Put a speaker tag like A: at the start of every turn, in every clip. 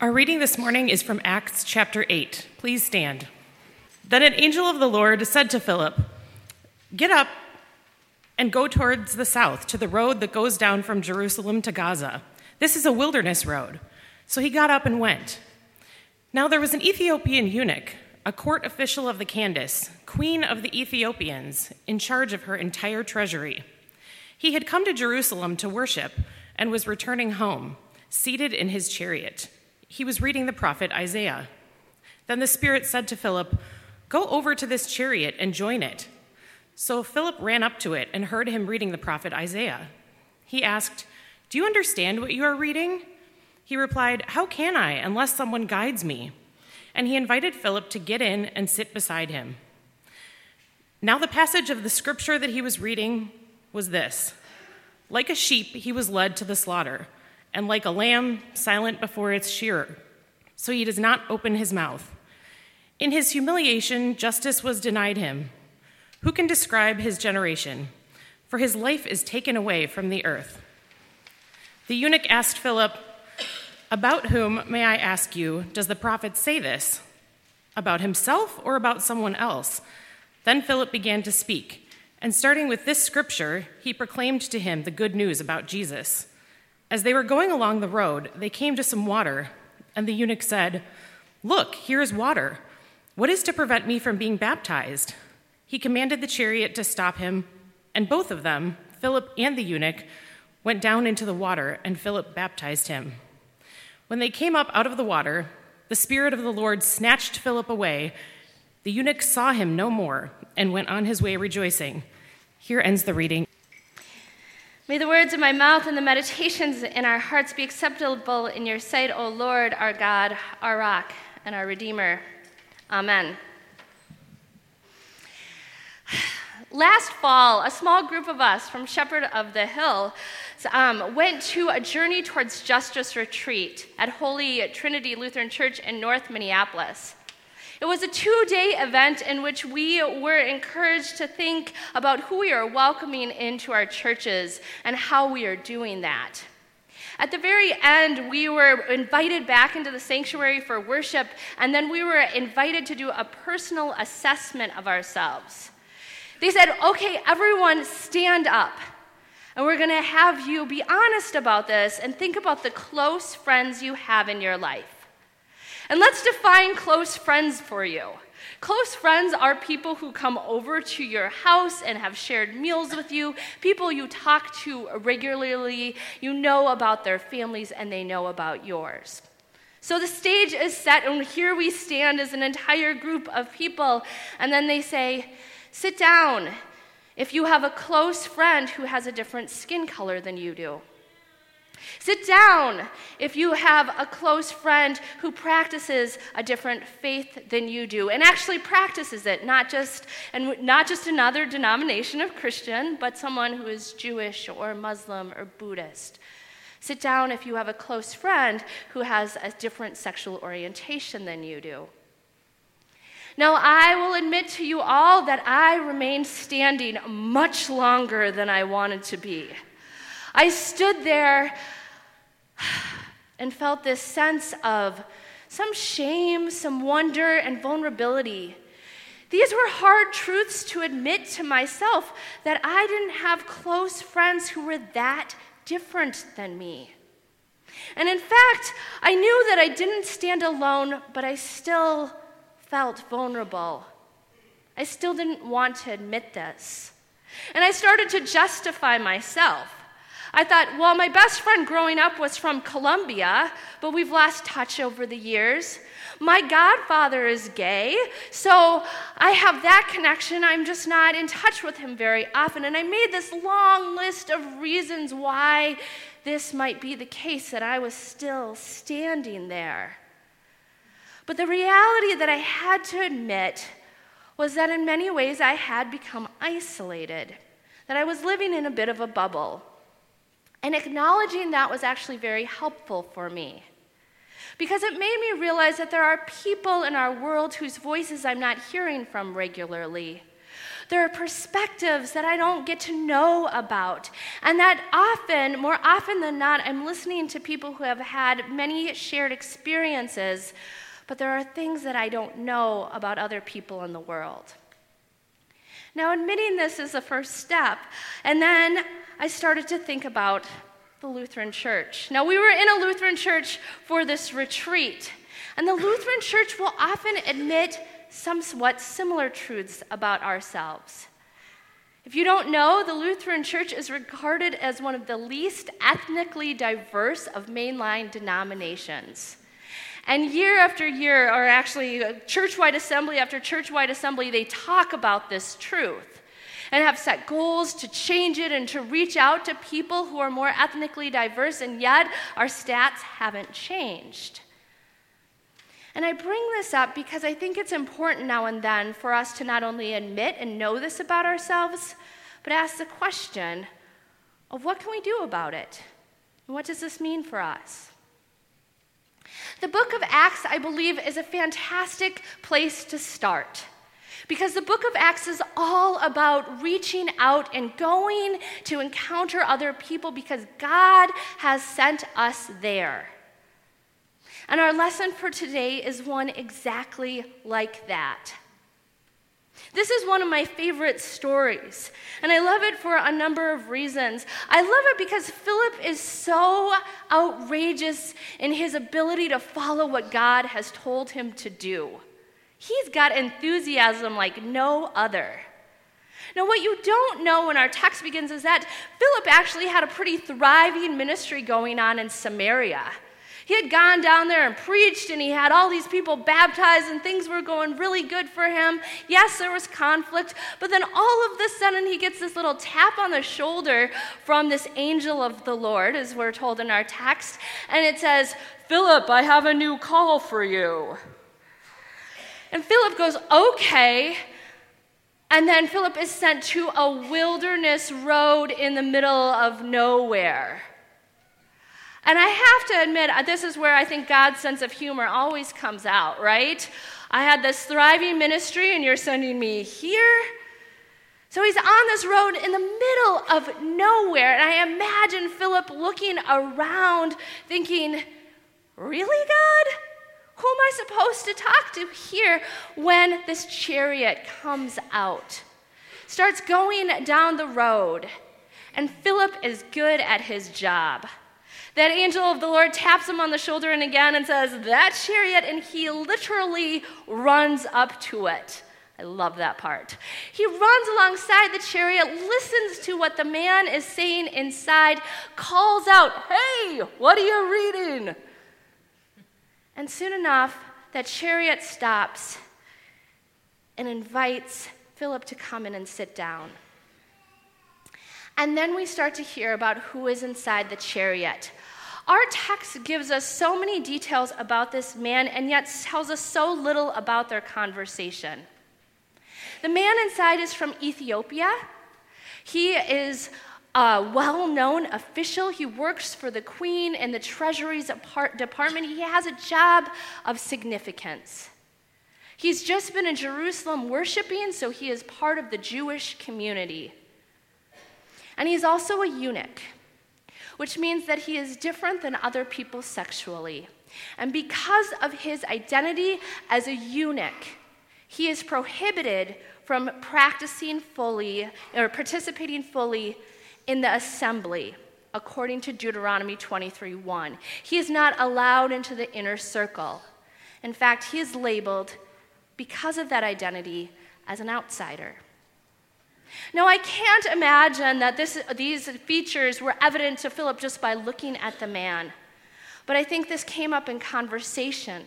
A: Our reading this morning is from Acts chapter 8. Please stand. Then an angel of the Lord said to Philip, Get up and go towards the south to the road that goes down from Jerusalem to Gaza. This is a wilderness road. So he got up and went. Now there was an Ethiopian eunuch, a court official of the Candace, queen of the Ethiopians, in charge of her entire treasury. He had come to Jerusalem to worship and was returning home, seated in his chariot he was reading the prophet Isaiah. Then the Spirit said to Philip, Go over to this chariot and join it. So Philip ran up to it and heard him reading the prophet Isaiah. He asked, Do you understand what you are reading? He replied, How can I unless someone guides me? And he invited Philip to get in and sit beside him. Now, the passage of the scripture that he was reading was this Like a sheep, he was led to the slaughter and like a lamb silent before its shearer. So he does not open his mouth. In his humiliation, justice was denied him. Who can describe his generation? For his life is taken away from the earth. The eunuch asked Philip, About whom, may I ask you, does the prophet say this? About himself or about someone else? Then Philip began to speak, and starting with this scripture, he proclaimed to him the good news about Jesus. As they were going along the road, they came to some water, and the eunuch said, Look, here is water. What is to prevent me from being baptized? He commanded the chariot to stop him, and both of them, Philip and the eunuch, went down into the water, and Philip baptized him. When they came up out of the water, the Spirit of the Lord snatched Philip away. The eunuch saw him no more and went on his way rejoicing. Here ends the reading.
B: May the words of my mouth and the meditations in our hearts be acceptable in your sight, O Lord, our God, our rock, and our Redeemer. Amen. Last fall, a small group of us from Shepherd of the Hill um, went to a journey towards justice retreat at Holy Trinity Lutheran Church in North Minneapolis. It was a two day event in which we were encouraged to think about who we are welcoming into our churches and how we are doing that. At the very end, we were invited back into the sanctuary for worship, and then we were invited to do a personal assessment of ourselves. They said, okay, everyone stand up. And we're going to have you be honest about this and think about the close friends you have in your life. And let's define close friends for you. Close friends are people who come over to your house and have shared meals with you, people you talk to regularly, you know about their families, and they know about yours. So the stage is set, and here we stand as an entire group of people, and then they say, Sit down if you have a close friend who has a different skin color than you do. Sit down if you have a close friend who practices a different faith than you do and actually practices it, not just, and not just another denomination of Christian, but someone who is Jewish or Muslim or Buddhist. Sit down if you have a close friend who has a different sexual orientation than you do. Now, I will admit to you all that I remained standing much longer than I wanted to be. I stood there and felt this sense of some shame, some wonder, and vulnerability. These were hard truths to admit to myself that I didn't have close friends who were that different than me. And in fact, I knew that I didn't stand alone, but I still felt vulnerable. I still didn't want to admit this. And I started to justify myself. I thought, well, my best friend growing up was from Colombia, but we've lost touch over the years. My godfather is gay, so I have that connection. I'm just not in touch with him very often. And I made this long list of reasons why this might be the case that I was still standing there. But the reality that I had to admit was that in many ways I had become isolated, that I was living in a bit of a bubble. And acknowledging that was actually very helpful for me. Because it made me realize that there are people in our world whose voices I'm not hearing from regularly. There are perspectives that I don't get to know about. And that often, more often than not, I'm listening to people who have had many shared experiences, but there are things that I don't know about other people in the world. Now, admitting this is the first step. And then I started to think about the Lutheran Church. Now, we were in a Lutheran church for this retreat, and the Lutheran Church will often admit somewhat similar truths about ourselves. If you don't know, the Lutheran Church is regarded as one of the least ethnically diverse of mainline denominations. And year after year, or actually uh, church wide assembly after church wide assembly, they talk about this truth and have set goals to change it and to reach out to people who are more ethnically diverse, and yet our stats haven't changed. And I bring this up because I think it's important now and then for us to not only admit and know this about ourselves, but ask the question of what can we do about it? And what does this mean for us? The book of Acts, I believe, is a fantastic place to start. Because the book of Acts is all about reaching out and going to encounter other people because God has sent us there. And our lesson for today is one exactly like that. This is one of my favorite stories, and I love it for a number of reasons. I love it because Philip is so outrageous in his ability to follow what God has told him to do. He's got enthusiasm like no other. Now, what you don't know when our text begins is that Philip actually had a pretty thriving ministry going on in Samaria. He had gone down there and preached, and he had all these people baptized, and things were going really good for him. Yes, there was conflict, but then all of a sudden he gets this little tap on the shoulder from this angel of the Lord, as we're told in our text, and it says, Philip, I have a new call for you. And Philip goes, Okay. And then Philip is sent to a wilderness road in the middle of nowhere. And I have to admit, uh, this is where I think God's sense of humor always comes out, right? I had this thriving ministry, and you're sending me here. So he's on this road in the middle of nowhere. And I imagine Philip looking around, thinking, Really, God? Who am I supposed to talk to here when this chariot comes out? Starts going down the road, and Philip is good at his job. That angel of the Lord taps him on the shoulder and again and says, That chariot, and he literally runs up to it. I love that part. He runs alongside the chariot, listens to what the man is saying inside, calls out, Hey, what are you reading? And soon enough, that chariot stops and invites Philip to come in and sit down. And then we start to hear about who is inside the chariot. Our text gives us so many details about this man and yet tells us so little about their conversation. The man inside is from Ethiopia. He is a well known official. He works for the queen in the Treasury's department. He has a job of significance. He's just been in Jerusalem worshiping, so he is part of the Jewish community. And he's also a eunuch which means that he is different than other people sexually. And because of his identity as a eunuch, he is prohibited from practicing fully or participating fully in the assembly according to Deuteronomy 23:1. He is not allowed into the inner circle. In fact, he is labeled because of that identity as an outsider. Now, I can't imagine that this, these features were evident to Philip just by looking at the man. But I think this came up in conversation.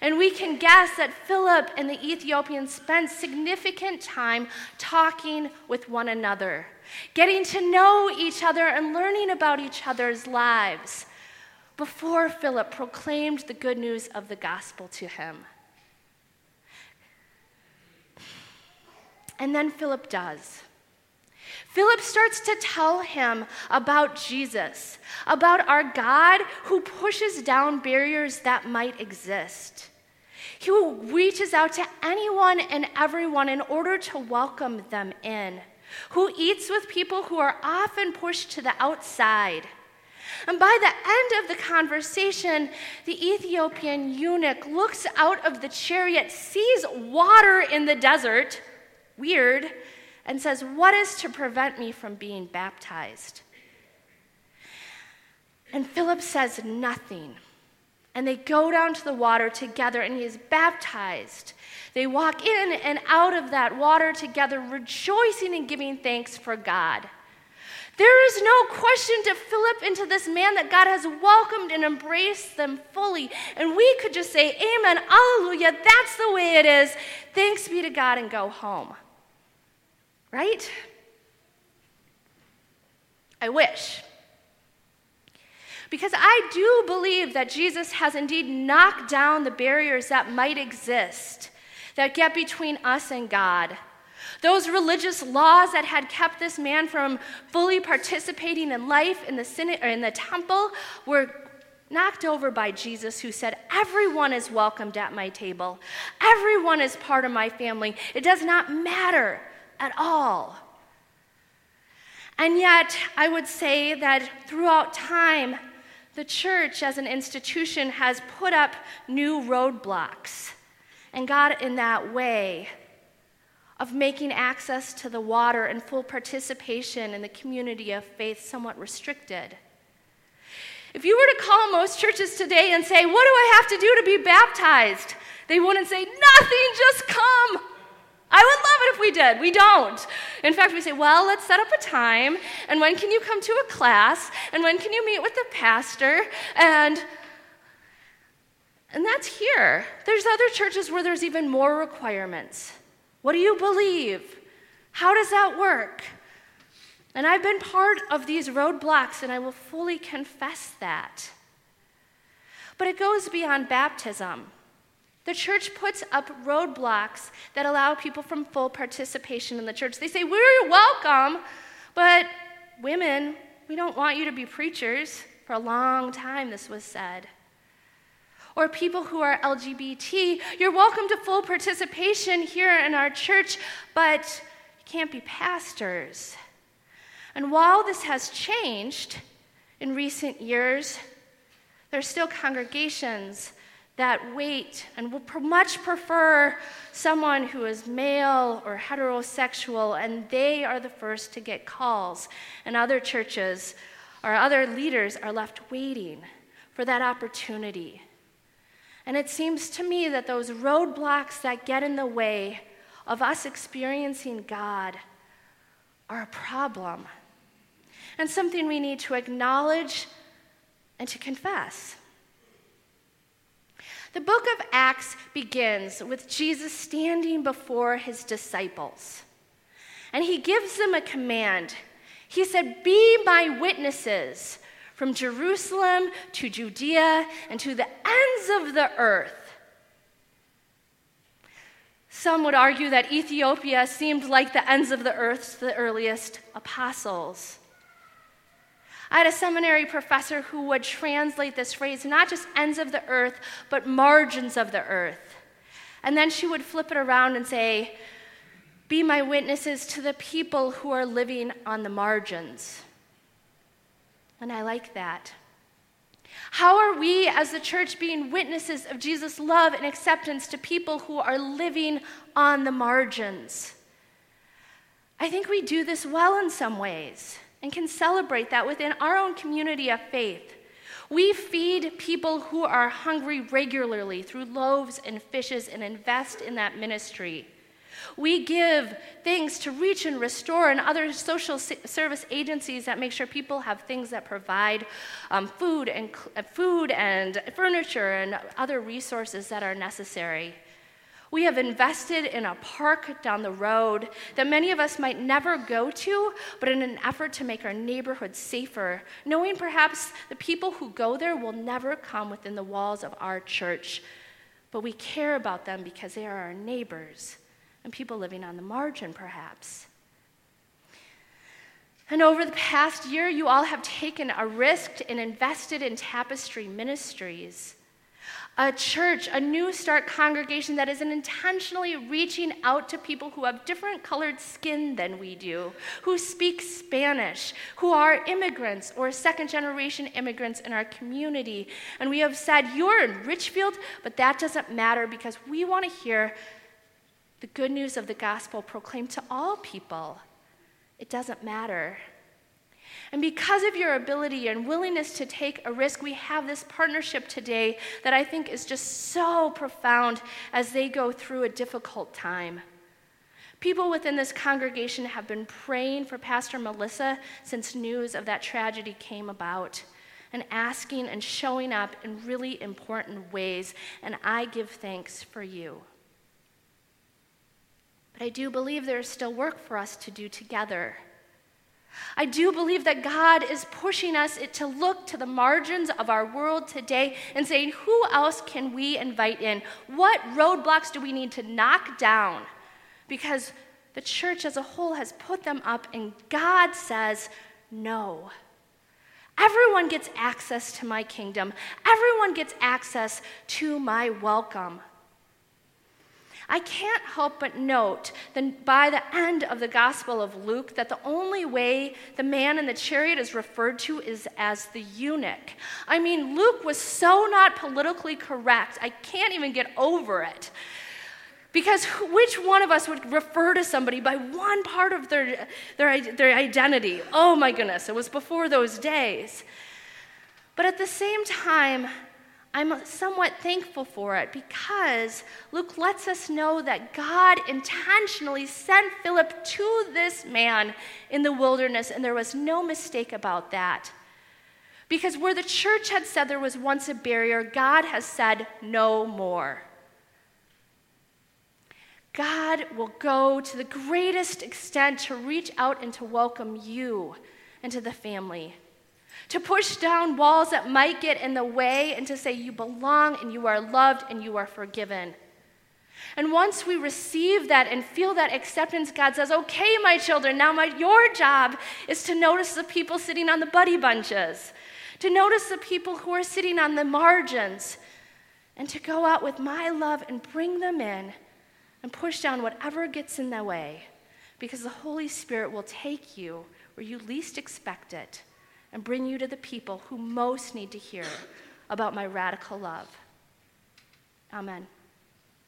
B: And we can guess that Philip and the Ethiopian spent significant time talking with one another, getting to know each other and learning about each other's lives before Philip proclaimed the good news of the gospel to him. And then Philip does. Philip starts to tell him about Jesus, about our God who pushes down barriers that might exist. He reaches out to anyone and everyone in order to welcome them in, who eats with people who are often pushed to the outside. And by the end of the conversation, the Ethiopian eunuch looks out of the chariot, sees water in the desert, weird, and says, What is to prevent me from being baptized? And Philip says nothing. And they go down to the water together, and he is baptized. They walk in and out of that water together, rejoicing and giving thanks for God. There is no question to Philip into this man that God has welcomed and embraced them fully. And we could just say, Amen, Alleluia, that's the way it is. Thanks be to God and go home. Right? I wish. Because I do believe that Jesus has indeed knocked down the barriers that might exist that get between us and God. Those religious laws that had kept this man from fully participating in life in the, or in the temple were knocked over by Jesus, who said, Everyone is welcomed at my table, everyone is part of my family. It does not matter at all. And yet, I would say that throughout time, the church as an institution has put up new roadblocks and got in that way of making access to the water and full participation in the community of faith somewhat restricted. If you were to call most churches today and say, What do I have to do to be baptized? They wouldn't say, Nothing, just come. I would love it if we did. We don't. In fact, we say, well, let's set up a time, and when can you come to a class, and when can you meet with the pastor, and and that's here. There's other churches where there's even more requirements. What do you believe? How does that work? And I've been part of these roadblocks, and I will fully confess that. But it goes beyond baptism. The church puts up roadblocks that allow people from full participation in the church. They say, We're welcome, but women, we don't want you to be preachers. For a long time, this was said. Or people who are LGBT, you're welcome to full participation here in our church, but you can't be pastors. And while this has changed in recent years, there are still congregations that wait and will much prefer someone who is male or heterosexual, and they are the first to get calls. And other churches or other leaders are left waiting for that opportunity. And it seems to me that those roadblocks that get in the way of us experiencing God are a problem and something we need to acknowledge and to confess. The book of Acts begins with Jesus standing before his disciples. And he gives them a command. He said, Be my witnesses from Jerusalem to Judea and to the ends of the earth. Some would argue that Ethiopia seemed like the ends of the earth to the earliest apostles. I had a seminary professor who would translate this phrase not just ends of the earth, but margins of the earth. And then she would flip it around and say, Be my witnesses to the people who are living on the margins. And I like that. How are we as the church being witnesses of Jesus' love and acceptance to people who are living on the margins? I think we do this well in some ways and can celebrate that within our own community of faith. We feed people who are hungry regularly through loaves and fishes and invest in that ministry. We give things to reach and restore and other social service agencies that make sure people have things that provide um, food and food and furniture and other resources that are necessary. We have invested in a park down the road that many of us might never go to, but in an effort to make our neighborhood safer, knowing perhaps the people who go there will never come within the walls of our church. But we care about them because they are our neighbors and people living on the margin, perhaps. And over the past year, you all have taken a risk and invested in Tapestry Ministries a church, a new start congregation that is intentionally reaching out to people who have different colored skin than we do, who speak Spanish, who are immigrants or second generation immigrants in our community. And we have said, You're in Richfield, but that doesn't matter because we want to hear the good news of the gospel proclaimed to all people. It doesn't matter. And because of your ability and willingness to take a risk, we have this partnership today that I think is just so profound as they go through a difficult time. People within this congregation have been praying for Pastor Melissa since news of that tragedy came about and asking and showing up in really important ways, and I give thanks for you. But I do believe there is still work for us to do together. I do believe that God is pushing us to look to the margins of our world today and saying, who else can we invite in? What roadblocks do we need to knock down? Because the church as a whole has put them up, and God says, no. Everyone gets access to my kingdom, everyone gets access to my welcome. I can't help but note that by the end of the Gospel of Luke, that the only way the man in the chariot is referred to is as the eunuch. I mean, Luke was so not politically correct, I can't even get over it. Because which one of us would refer to somebody by one part of their, their, their identity? Oh my goodness, it was before those days. But at the same time, I'm somewhat thankful for it because Luke lets us know that God intentionally sent Philip to this man in the wilderness, and there was no mistake about that. Because where the church had said there was once a barrier, God has said no more. God will go to the greatest extent to reach out and to welcome you into the family to push down walls that might get in the way and to say, You belong and you are loved and you are forgiven. And once we receive that and feel that acceptance, God says, Okay, my children, now my, your job is to notice the people sitting on the buddy bunches, to notice the people who are sitting on the margins, and to go out with my love and bring them in and push down whatever gets in the way, because the Holy Spirit will take you where you least expect it and bring you to the people who most need to hear about my radical love. Amen.